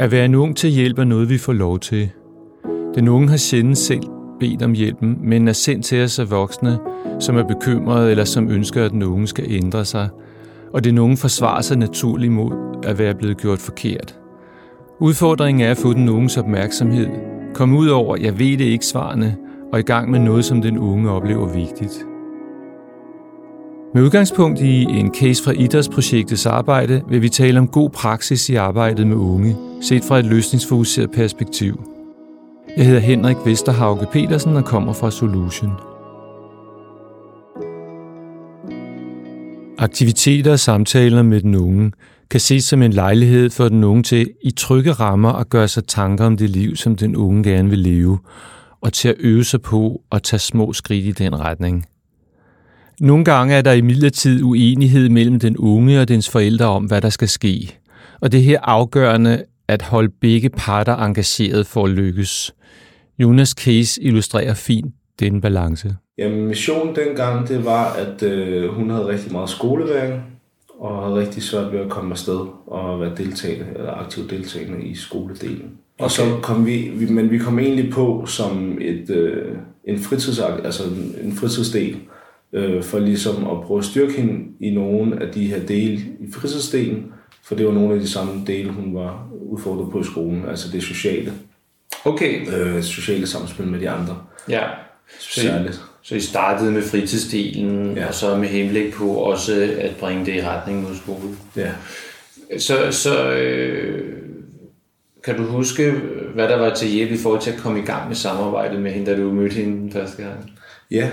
At være en ung til hjælp er noget, vi får lov til. Den unge har sjældent selv bedt om hjælpen, men er sendt til os af voksne, som er bekymrede eller som ønsker, at den unge skal ændre sig. Og den unge forsvarer sig naturligt mod at være blevet gjort forkert. Udfordringen er at få den unges opmærksomhed, komme ud over, jeg ved det ikke svarene, og i gang med noget, som den unge oplever vigtigt. Med udgangspunkt i en case fra idrætsprojektets arbejde vil vi tale om god praksis i arbejdet med unge, set fra et løsningsfokuseret perspektiv. Jeg hedder Henrik Vesterhauge Petersen og kommer fra Solution. Aktiviteter og samtaler med den unge kan ses som en lejlighed for den unge til i trygge rammer at gøre sig tanker om det liv, som den unge gerne vil leve, og til at øve sig på at tage små skridt i den retning. Nogle gange er der imidlertid uenighed mellem den unge og dens forældre om, hvad der skal ske. Og det er her afgørende at holde begge parter engageret for at lykkes. Jonas case illustrerer fint den balance. Jamen, missionen dengang, det var, at øh, hun havde rigtig meget skoleværing, og havde rigtig svært ved at komme afsted og være deltagende, eller aktiv deltagende i skoledelen. Okay. Og så kom vi, vi, men vi kom egentlig på som et, øh, en, fritids, altså en fritidsdel, øh, for ligesom at prøve at styrke hende i nogle af de her dele i fritidsdelen, for det var nogle af de samme dele, hun var udfordret på i skolen, altså det sociale. Okay. Øh, sociale samspil med de andre. Ja. Særligt. Så I startede med fritidsdelen, ja. og så med henblik på også at bringe det i retning mod skole. Ja. Så, så øh, kan du huske, hvad der var til hjælp i forhold til at komme i gang med samarbejdet med hende, da du mødte hende første gang? Ja,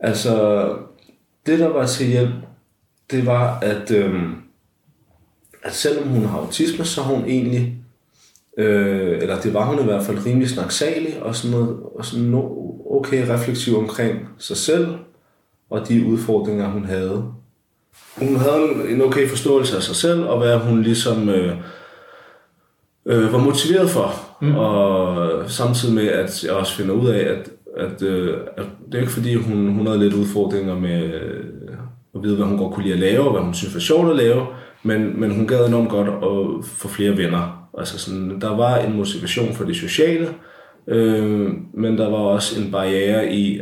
altså det der var til hjælp, det var, at, øh, at selvom hun har autisme, så har hun egentlig, øh, eller det var hun i hvert fald rimelig snaksalig og sådan noget, og sådan okay refleksiv omkring sig selv og de udfordringer, hun havde. Hun havde en okay forståelse af sig selv, og hvad hun ligesom øh, øh, var motiveret for. Mm. Og samtidig med, at jeg også finder ud af, at, at, øh, at det er ikke fordi, hun, hun havde lidt udfordringer med øh, at vide, hvad hun godt kunne lide at lave, og hvad hun synes var sjovt at lave, men, men hun gad enormt godt at få flere venner. Altså sådan, der var en motivation for det sociale, Øh, men der var også en barriere i,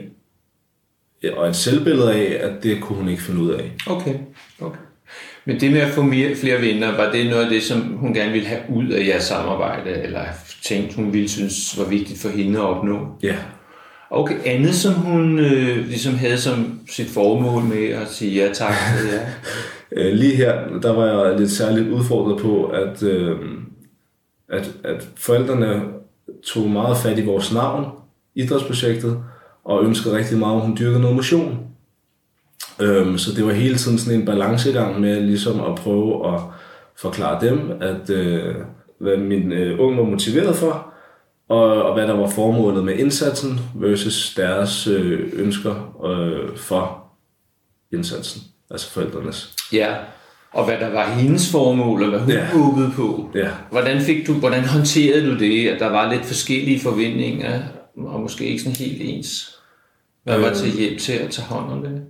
og et selvbillede af, at det kunne hun ikke finde ud af. Okay, okay. Men det med at få mere, flere venner, var det noget af det, som hun gerne ville have ud af jeres samarbejde, eller tænkte, hun ville synes var vigtigt for hende at opnå? Ja. Okay, andet som hun øh, ligesom havde som sit formål med at sige ja tak til ja. Øh, lige her, der var jeg lidt særligt udfordret på, at, øh, at, at forældrene tog meget fat i vores navn, idrætsprojektet, og ønskede rigtig meget, at hun dyrkede noget motion. Øhm, så det var hele tiden sådan en balancegang med ligesom at prøve at forklare dem, at øh, hvad min øh, unge var motiveret for, og, og hvad der var formålet med indsatsen versus deres øh, ønsker øh, for indsatsen, altså forældrenes. Ja, og hvad der var hendes formål, og hvad hun ja. håbede på. Ja. Hvordan, fik du, hvordan håndterede du det, at der var lidt forskellige forventninger, og måske ikke sådan helt ens? Hvad var til hjælp til at tage hånd om det?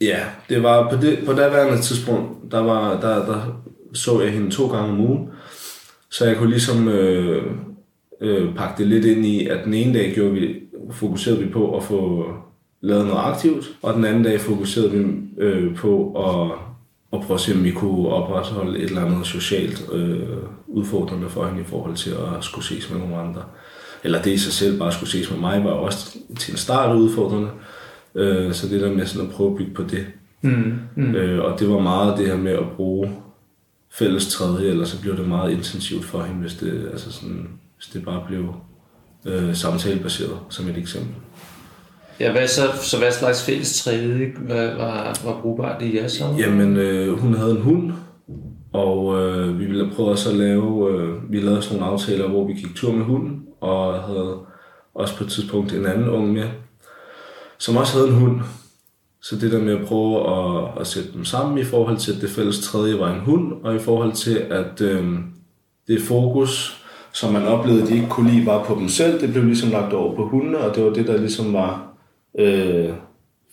Ja, det var på det, på det værende tidspunkt, der, var, der, der så jeg hende to gange om ugen, så jeg kunne ligesom øh, øh, pakke det lidt ind i, at den ene dag gjorde vi, fokuserede vi på at få lavet noget aktivt, og den anden dag fokuserede vi øh, på at og prøve at se, om vi kunne opretholde et eller andet socialt øh, udfordrende for hende i forhold til at skulle ses med nogle andre. Eller det i sig selv bare skulle ses med mig, var også til en start udfordrende. Øh, så det der med sådan at prøve at bygge på det. Mm, mm. Øh, og det var meget det her med at bruge fælles tredje, eller så blev det meget intensivt for hende, hvis det, altså sådan, hvis det bare blev øh, samtalebaseret, som et eksempel. Ja, hvad så, så hvad slags fælles træde var, var, brugbart i jeres sammen? Jamen, øh, hun havde en hund, og øh, vi ville prøve at lave, øh, vi lavede sådan nogle aftaler, hvor vi gik tur med hunden, og havde også på et tidspunkt en anden ung med, som også havde en hund. Så det der med at prøve at, at sætte dem sammen i forhold til, at det fælles tredje var en hund, og i forhold til, at øh, det fokus, som man oplevede, de ikke kunne lide, var på dem selv, det blev ligesom lagt over på hundene, og det var det, der ligesom var øh,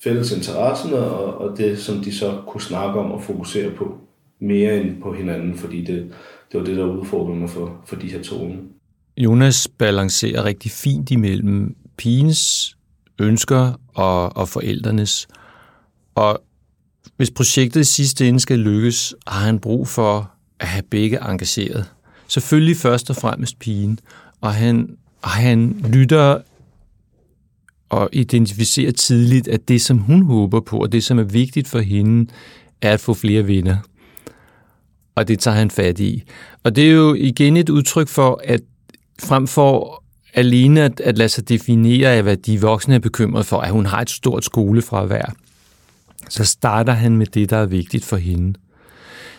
fælles interessen, og, og det, som de så kunne snakke om og fokusere på, mere end på hinanden, fordi det, det var det, der var udfordrende for, for de her to unge. Jonas balancerer rigtig fint imellem pigens ønsker og, og forældrenes. Og hvis projektet i sidste ende skal lykkes, har han brug for at have begge engageret. Selvfølgelig først og fremmest pigen, og han, og han lytter og identificerer tidligt, at det, som hun håber på, og det, som er vigtigt for hende, er at få flere venner. Og det tager han fat i. Og det er jo igen et udtryk for, at frem for alene at, at lade sig definere af, hvad de voksne er bekymret for, at hun har et stort skolefravær, så starter han med det, der er vigtigt for hende.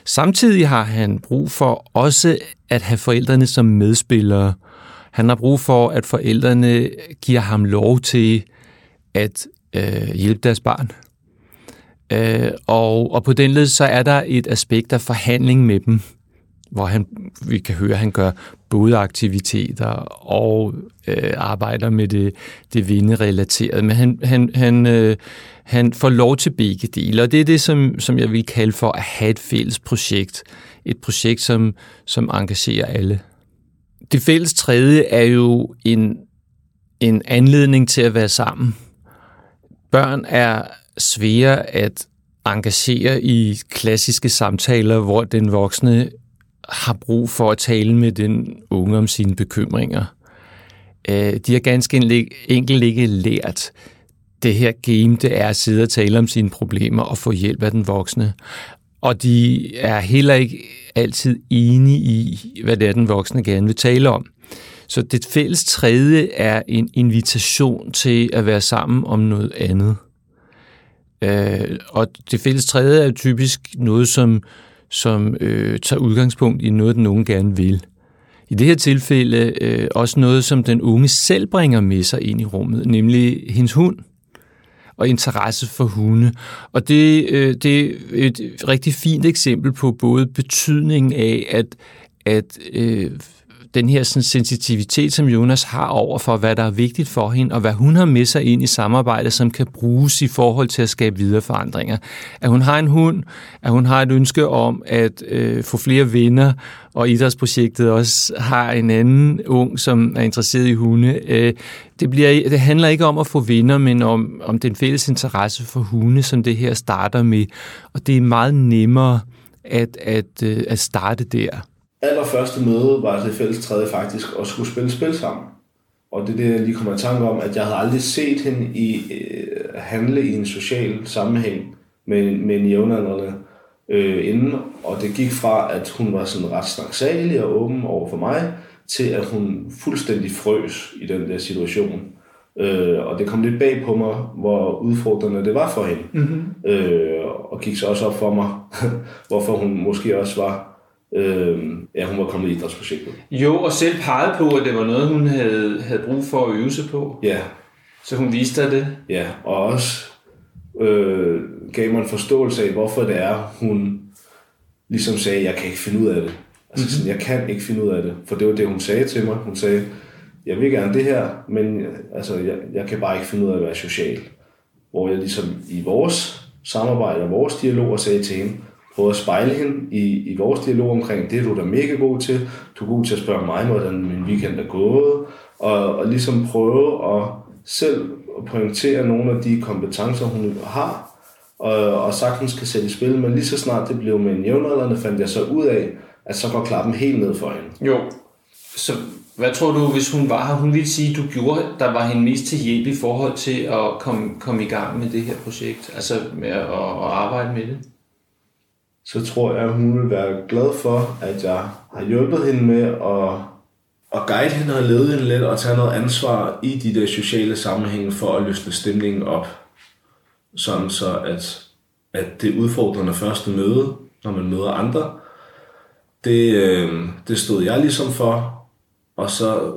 Samtidig har han brug for også at have forældrene som medspillere. Han har brug for, at forældrene giver ham lov til at øh, hjælpe deres barn. Øh, og, og på den led så er der et aspekt af forhandling med dem, hvor han, vi kan høre, at han gør både aktiviteter og øh, arbejder med det, det vinderelaterede. Men han, han, han, øh, han får lov til begge dele, og det er det, som, som jeg vil kalde for at have et fælles projekt. Et projekt, som, som engagerer alle. Det fælles tredje er jo en, en anledning til at være sammen. Børn er svære at engagere i klassiske samtaler, hvor den voksne har brug for at tale med den unge om sine bekymringer. Øh, de har ganske enkelt ikke lært det her game, det er at sidde og tale om sine problemer og få hjælp af den voksne. Og de er heller ikke altid enige i, hvad det er, den voksne gerne vil tale om. Så det fælles tredje er en invitation til at være sammen om noget andet. Øh, og det fælles tredje er typisk noget, som, som øh, tager udgangspunkt i noget, den unge gerne vil. I det her tilfælde øh, også noget, som den unge selv bringer med sig ind i rummet, nemlig hendes hund og interesse for hunde. Og det, øh, det er et rigtig fint eksempel på både betydningen af, at, at øh, den her sådan, sensitivitet, som Jonas har over for, hvad der er vigtigt for hende, og hvad hun har med sig ind i samarbejdet, som kan bruges i forhold til at skabe videre forandringer. At hun har en hund, at hun har et ønske om at øh, få flere venner, og idrætsprojektet også har en anden ung, som er interesseret i hunde. Øh, det, bliver, det handler ikke om at få venner, men om, om den fælles interesse for hunde, som det her starter med. Og det er meget nemmere at, at, øh, at starte der allerførste møde var det fælles tredje faktisk at skulle spille spil sammen. Og det er det, jeg lige kommer i tanke om, at jeg havde aldrig set hende i, øh, handle i en social sammenhæng med, med en jævnaldrende øh, inden. Og det gik fra, at hun var sådan ret snaksalig og åben over for mig, til at hun fuldstændig frøs i den der situation. Øh, og det kom lidt bag på mig, hvor udfordrende det var for hende. Mm-hmm. Øh, og gik så også op for mig, hvorfor hun måske også var øh, ja, hun var kommet i idrætsprojektet. Jo, og selv pegede på, at det var noget, hun havde, havde brug for at øve sig på. Ja. Så hun viste dig det? Ja, og også øh, gav mig en forståelse af, hvorfor det er, hun ligesom sagde, jeg kan ikke finde ud af det. Altså mm-hmm. sådan, jeg kan ikke finde ud af det. For det var det, hun sagde til mig. Hun sagde, jeg vil gerne det her, men altså, jeg, jeg kan bare ikke finde ud af at være social. Hvor jeg ligesom i vores samarbejde og vores dialog sagde til hende, prøve at spejle hende i, i vores dialog omkring, det er du da mega god til. Du er god til at spørge mig, hvordan min weekend er gået, og, og ligesom prøve at selv pointere nogle af de kompetencer, hun har, og, og sagtens kan sætte i spil, men lige så snart det blev med en jævnaldrende, fandt jeg så ud af, at så går klappen helt ned for hende. Jo. Så hvad tror du, hvis hun var her, hun ville sige, du gjorde, der var hende mest til hjælp i forhold til at komme, komme i gang med det her projekt, altså med at, at arbejde med det? Så tror jeg, at hun vil være glad for, at jeg har hjulpet hende med at, at guide hende og lede hende lidt og tage noget ansvar i de der sociale sammenhænge for at løsne stemningen op. Sådan så, at, at det udfordrende første møde, når man møder andre, det, øh, det stod jeg ligesom for, og så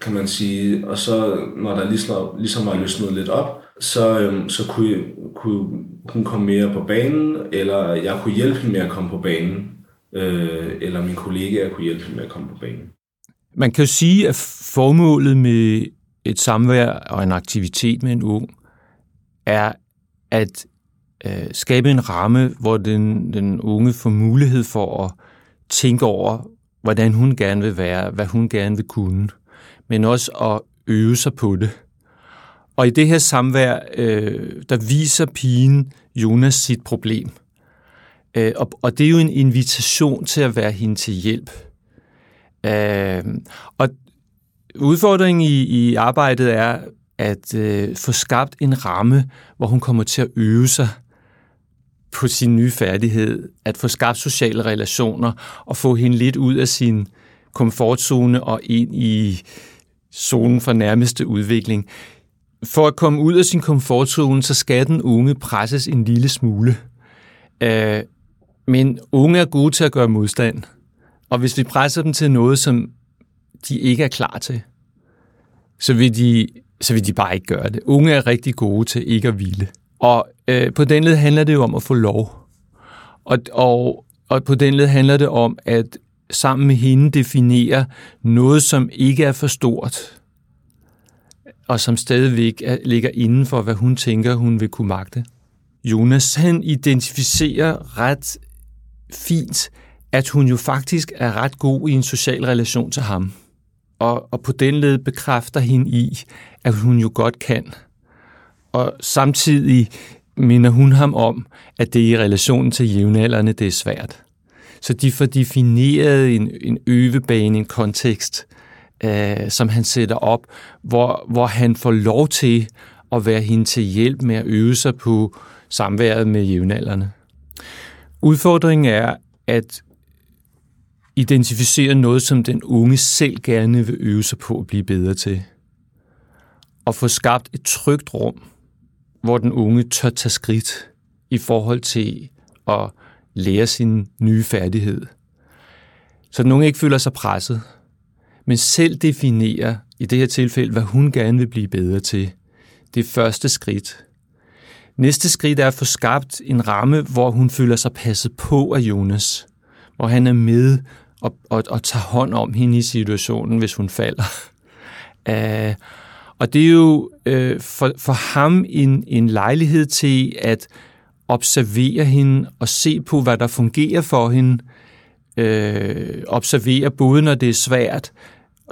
kan man sige, og så når der ligesom, ligesom var løsnet lidt op, så, øhm, så kunne, kunne hun komme mere på banen, eller jeg kunne hjælpe hende med at komme på banen, øh, eller min kollega kunne hjælpe hende med at komme på banen. Man kan jo sige, at formålet med et samvær og en aktivitet med en ung er at øh, skabe en ramme, hvor den, den unge får mulighed for at tænke over, hvordan hun gerne vil være, hvad hun gerne vil kunne, men også at øve sig på det. Og i det her samvær, øh, der viser pigen Jonas sit problem. Øh, og, og det er jo en invitation til at være hende til hjælp. Øh, og udfordringen i, i arbejdet er at øh, få skabt en ramme, hvor hun kommer til at øve sig på sin nye færdighed, at få skabt sociale relationer og få hende lidt ud af sin komfortzone og ind i zonen for nærmeste udvikling. For at komme ud af sin komfortzone, så skal den unge presses en lille smule. Øh, men unge er gode til at gøre modstand. Og hvis vi presser dem til noget, som de ikke er klar til, så vil de, så vil de bare ikke gøre det. Unge er rigtig gode til ikke at hvile. Og øh, på den led handler det jo om at få lov. Og, og, og på den led handler det om at sammen med hende definere noget, som ikke er for stort, og som stadigvæk er, ligger inden for, hvad hun tænker, hun vil kunne magte. Jonas, han identificerer ret fint, at hun jo faktisk er ret god i en social relation til ham. Og, og på den led bekræfter hende i, at hun jo godt kan. Og samtidig minder hun ham om, at det i relationen til jævnaldrende, det er svært. Så de får defineret en, en øvebane, en kontekst, øh, som han sætter op, hvor, hvor han får lov til at være hende til hjælp med at øve sig på samværet med jævnaldrende. Udfordringen er at identificere noget, som den unge selv gerne vil øve sig på at blive bedre til. Og få skabt et trygt rum, hvor den unge tør tage skridt i forhold til at lære sin nye færdighed. Så den unge ikke føler sig presset, men selv definerer i det her tilfælde, hvad hun gerne vil blive bedre til. Det er første skridt. Næste skridt er at få skabt en ramme, hvor hun føler sig passet på af Jonas, hvor han er med og, og, og tager hånd om hende i situationen, hvis hun falder. Uh, og det er jo uh, for, for ham en, en lejlighed til at observere hende og se på, hvad der fungerer for hende. Uh, observere både, når det er svært,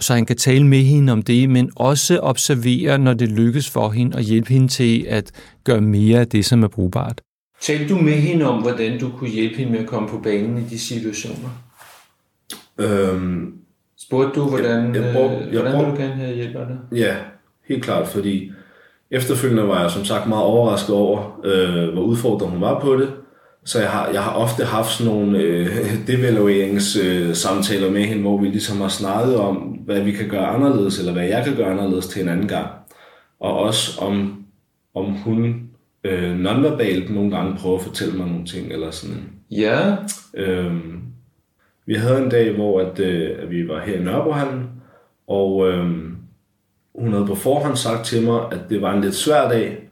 så han kan tale med hende om det, men også observere, når det lykkes for hende, og hjælpe hende til at gøre mere af det, som er brugbart. Talte du med hende om, hvordan du kunne hjælpe hende med at komme på banen i de situationer? Øhm, Spurgte du, hvordan, jeg, jeg brug, jeg hvordan brug, du gerne have hjælp af det? Ja, helt klart, fordi efterfølgende var jeg som sagt meget overrasket over, øh, hvor udfordret hun var på det. Så jeg har, jeg har ofte haft sådan nogle øh, devalueringssamtaler øh, med hende, hvor vi ligesom har snakket om, hvad vi kan gøre anderledes, eller hvad jeg kan gøre anderledes til en anden gang. Og også om, om hun øh, nonverbalt nogle gange prøver at fortælle mig nogle ting, eller sådan. Ja. Øhm, vi havde en dag, hvor at, øh, at vi var her i Nørrebrohallen, og øh, hun havde på forhånd sagt til mig, at det var en lidt svær dag.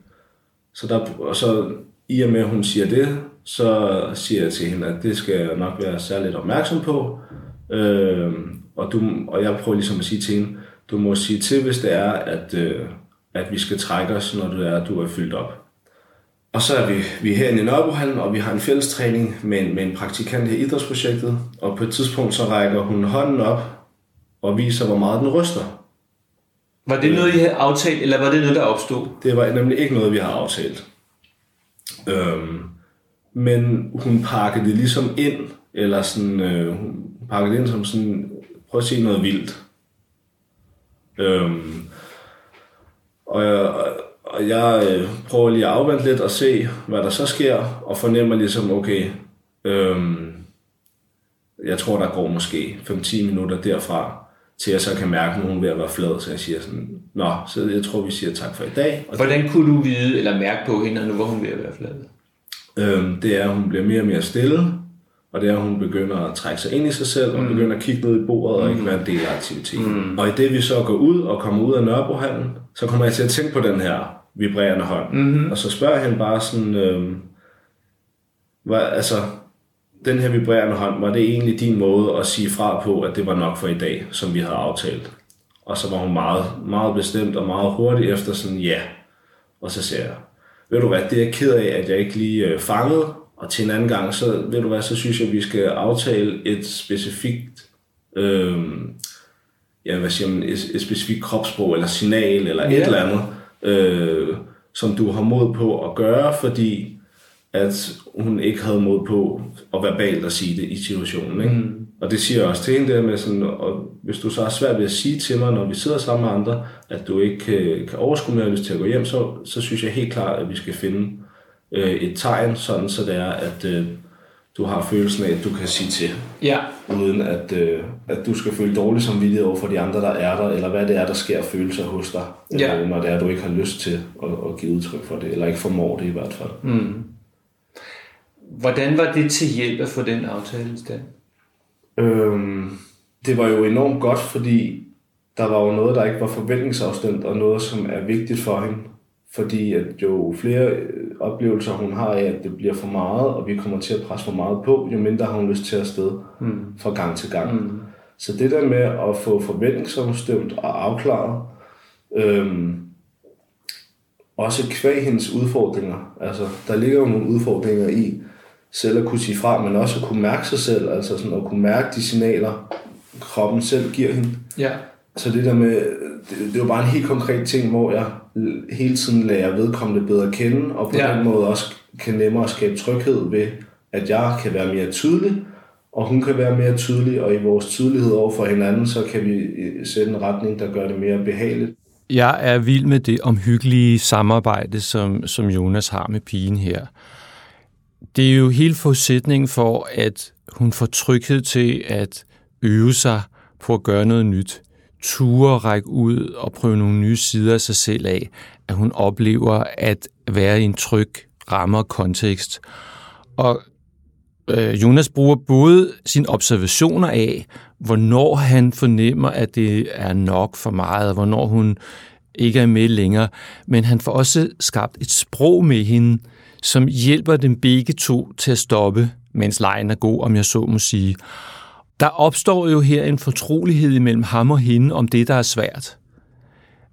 Så, der, og så i og med, at hun siger det, så siger jeg til hende, at det skal jeg nok være særligt opmærksom på. Øh, og, du, og jeg prøver ligesom at sige til hende, du må sige til, hvis det er, at, øh, at vi skal trække os, når du er, du er fyldt op. Og så er vi, vi er herinde i Nørrebrohallen, og vi har en fælles træning med en, med en praktikant i idrætsprojektet. Og på et tidspunkt så rækker hun hånden op og viser, hvor meget den ryster. Var det noget, I havde aftalt, eller var det noget, der opstod? Det var nemlig ikke noget, vi har aftalt. Øhm, men hun pakkede det ligesom ind, eller sådan, øh, hun pakkede det ind som sådan, prøv at se noget vildt. Øhm, og, jeg, og jeg øh, prøver lige at afvente lidt og se, hvad der så sker, og fornemmer ligesom, okay, øhm, jeg tror, der går måske 5-10 minutter derfra, til jeg så kan mærke, at hun er ved at være flad, så jeg siger sådan, nå, så jeg tror, vi siger tak for i dag. Og Hvordan kunne du vide, eller mærke på hende, nu var hun ved at være flad? Øhm, det er, at hun bliver mere og mere stille, og det er, at hun begynder at trække sig ind i sig selv, og mm. begynder at kigge ned i bordet, og ikke mm. være en del af aktiviteten. Mm. Og i det vi så går ud og kommer ud af Nørrebrohallen, så kommer jeg til at tænke på den her vibrerende hånd. Mm-hmm. Og så spørger hende bare sådan, øh, hvad, altså, den her vibrerende hånd, var det egentlig din måde at sige fra på, at det var nok for i dag, som vi havde aftalt? Og så var hun meget, meget bestemt og meget hurtig efter sådan, ja. Og så siger jeg, ved du hvad, det er jeg ked af, at jeg ikke lige øh, fangede. og til en anden gang, så ved du hvad, så synes jeg, at vi skal aftale et specifikt, øh, ja, hvad siger man, et, et specifikt kropssprog, eller signal, eller ja. et eller andet, øh, som du har mod på at gøre, fordi at hun ikke havde mod på at verbalt at sige det i situationen. Ikke? Mm. Og det siger jeg også til hende der med sådan, og hvis du så har svært ved at sige til mig, når vi sidder sammen med andre, at du ikke kan, kan overskue mere lyst til at gå hjem, så, så synes jeg helt klart, at vi skal finde øh, et tegn, sådan så det er, at øh, du har følelsen af, at du kan sige til. Ja. Uden at, øh, at du skal føle dårligt som vilje over for de andre, der er der, eller hvad det er, der sker følelser hos dig, ja. når det er, du ikke har lyst til at, at give udtryk for det, eller ikke formår det i hvert fald. Mm. Hvordan var det til hjælp at få den aftale i stand? Øhm, det var jo enormt godt, fordi der var jo noget, der ikke var forventningsafstemt, og noget, som er vigtigt for hende. Fordi at jo flere øh, oplevelser hun har af, at det bliver for meget, og vi kommer til at presse for meget på, jo mindre har hun lyst til at sted mm. fra gang til gang. Mm. Så det der med at få forventningsafstemt og afklaret, øhm, også kvæg hendes udfordringer. Altså, der ligger jo nogle udfordringer i selv at kunne sige fra, men også at kunne mærke sig selv, altså sådan at kunne mærke de signaler, kroppen selv giver hende. Ja. Så det der med, det, det var bare en helt konkret ting, hvor jeg hele tiden lærer vedkommende bedre at kende, og på ja. den måde også kan nemmere skabe tryghed ved, at jeg kan være mere tydelig, og hun kan være mere tydelig, og i vores tydelighed over for hinanden, så kan vi sætte en retning, der gør det mere behageligt. Jeg er vild med det omhyggelige samarbejde, som, som Jonas har med pigen her. Det er jo hele forudsætningen for, at hun får tryghed til at øve sig på at gøre noget nyt. Ture række ud og prøve nogle nye sider af sig selv af. At hun oplever at være i en tryg ramme og kontekst. Og øh, Jonas bruger både sine observationer af, hvornår han fornemmer, at det er nok for meget, og hvornår hun ikke er med længere, men han får også skabt et sprog med hende, som hjælper dem begge to til at stoppe, mens lejen er god, om jeg så må sige. Der opstår jo her en fortrolighed imellem ham og hende om det, der er svært,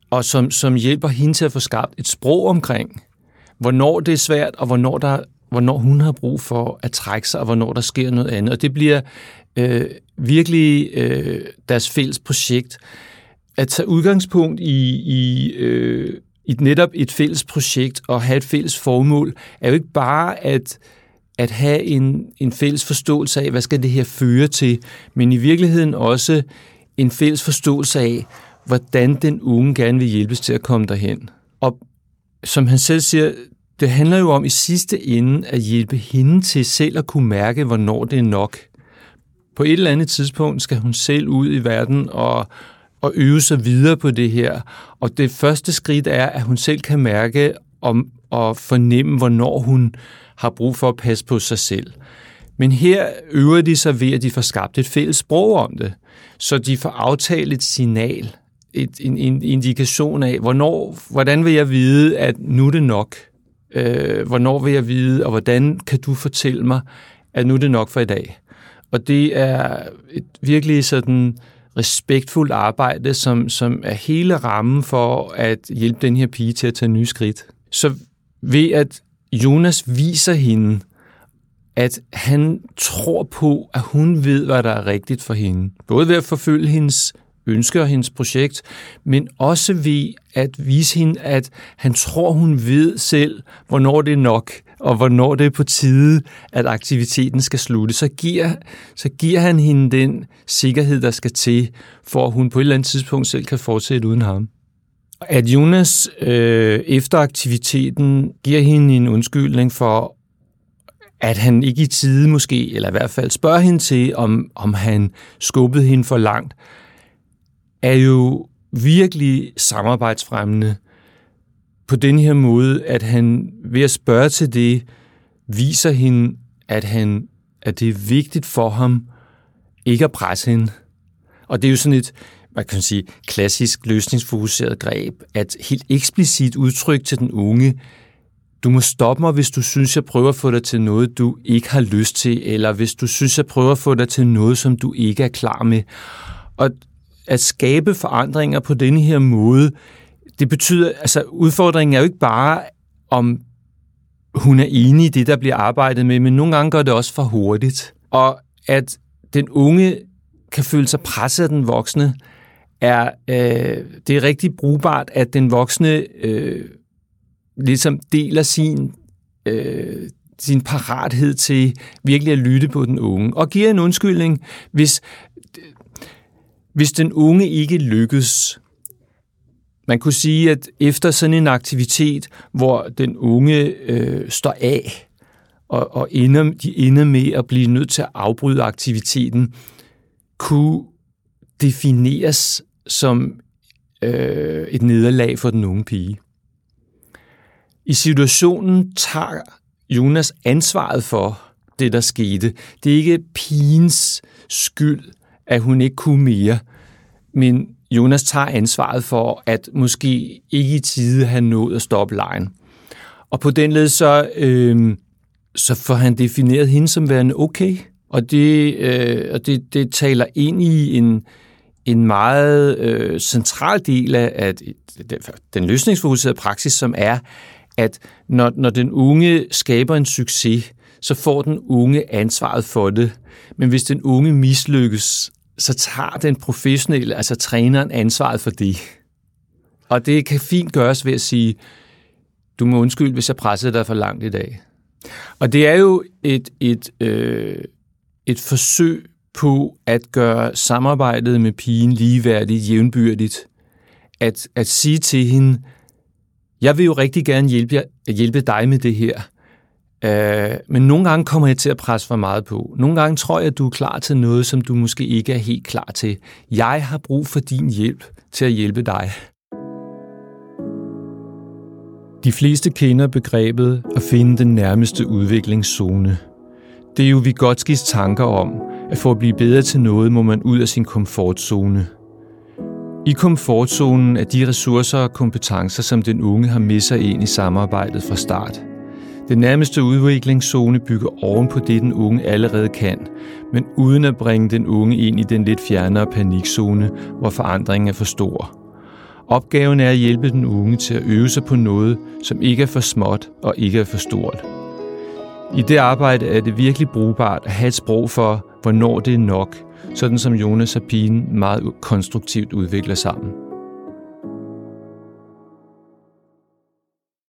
og som, som hjælper hende til at få skabt et sprog omkring, hvornår det er svært, og hvornår, der, hvornår hun har brug for at trække sig, og hvornår der sker noget andet. Og det bliver øh, virkelig øh, deres fælles projekt at tage udgangspunkt i, i, øh, i netop et fælles projekt og have et fælles formål, er jo ikke bare at, at have en, en fælles forståelse af, hvad skal det her føre til, men i virkeligheden også en fælles forståelse af, hvordan den unge gerne vil hjælpes til at komme derhen. Og som han selv siger, det handler jo om i sidste ende at hjælpe hende til selv at kunne mærke, hvornår det er nok. På et eller andet tidspunkt skal hun selv ud i verden og, og øve sig videre på det her. Og det første skridt er, at hun selv kan mærke om, og fornemme, hvornår hun har brug for at passe på sig selv. Men her øver de sig ved, at de får skabt et fælles sprog om det, så de får aftalt et signal, et, en, en indikation af, hvornår, hvordan vil jeg vide, at nu er det nok? Øh, hvornår vil jeg vide, og hvordan kan du fortælle mig, at nu er det nok for i dag? Og det er et virkelig sådan respektfuldt arbejde, som, som er hele rammen for at hjælpe den her pige til at tage nye skridt. Så ved at Jonas viser hende, at han tror på, at hun ved, hvad der er rigtigt for hende. Både ved at forfølge hendes ønsker og hendes projekt, men også ved at vise hende, at han tror, hun ved selv, hvornår det er nok, og hvornår det er på tide, at aktiviteten skal slutte, så giver, så giver han hende den sikkerhed, der skal til, for at hun på et eller andet tidspunkt selv kan fortsætte uden ham. At Jonas øh, efter aktiviteten giver hende en undskyldning for, at han ikke i tide måske, eller i hvert fald spørger hende til, om, om han skubbede hende for langt, er jo virkelig samarbejdsfremmende på den her måde, at han ved at spørge til det, viser hende, at, han, at det er vigtigt for ham ikke at presse hende. Og det er jo sådan et, man kan sige, klassisk løsningsfokuseret greb, at helt eksplicit udtryk til den unge, du må stoppe mig, hvis du synes, jeg prøver at få dig til noget, du ikke har lyst til, eller hvis du synes, jeg prøver at få dig til noget, som du ikke er klar med. Og at skabe forandringer på denne her måde, det betyder, altså udfordringen er jo ikke bare, om hun er enig i det, der bliver arbejdet med, men nogle gange går det også for hurtigt. Og at den unge kan føle sig presset af den voksne, er øh, det er rigtig brugbart, at den voksne øh, ligesom deler sin, øh, sin parathed til virkelig at lytte på den unge, og giver en undskyldning, hvis, hvis den unge ikke lykkes. Man kunne sige, at efter sådan en aktivitet, hvor den unge øh, står af, og, og ender, de ender med at blive nødt til at afbryde aktiviteten, kunne defineres som øh, et nederlag for den unge pige. I situationen tager Jonas ansvaret for det, der skete. Det er ikke pigens skyld, at hun ikke kunne mere, men Jonas tager ansvaret for, at måske ikke i tide have nået at stoppe lejen. Og på den led så, øh, så får han defineret hende som værende okay. Og det, øh, og det, det taler ind i en, en meget øh, central del af at, den løsningsfokuserede praksis, som er, at når, når den unge skaber en succes, så får den unge ansvaret for det. Men hvis den unge mislykkes, så tager den professionelle, altså træneren, ansvaret for det. Og det kan fint gøres ved at sige, du må undskylde, hvis jeg pressede dig for langt i dag. Og det er jo et, et, øh, et forsøg på at gøre samarbejdet med pigen ligeværdigt, jævnbyrdigt. At, at sige til hende, jeg vil jo rigtig gerne hjælpe, hjælpe dig med det her, øh, men nogle gange kommer jeg til at presse for meget på. Nogle gange tror jeg, at du er klar til noget, som du måske ikke er helt klar til. Jeg har brug for din hjælp til at hjælpe dig. De fleste kender begrebet at finde den nærmeste udviklingszone. Det er jo Vigotskis tanker om, at for at blive bedre til noget, må man ud af sin komfortzone. I komfortzonen er de ressourcer og kompetencer, som den unge har med sig ind i samarbejdet fra start. Den nærmeste udviklingszone bygger oven på det, den unge allerede kan, men uden at bringe den unge ind i den lidt fjernere panikzone, hvor forandringen er for stor. Opgaven er at hjælpe den unge til at øve sig på noget, som ikke er for småt og ikke er for stort. I det arbejde er det virkelig brugbart at have et sprog for, hvornår det er nok, sådan som Jonas og pigen meget konstruktivt udvikler sammen.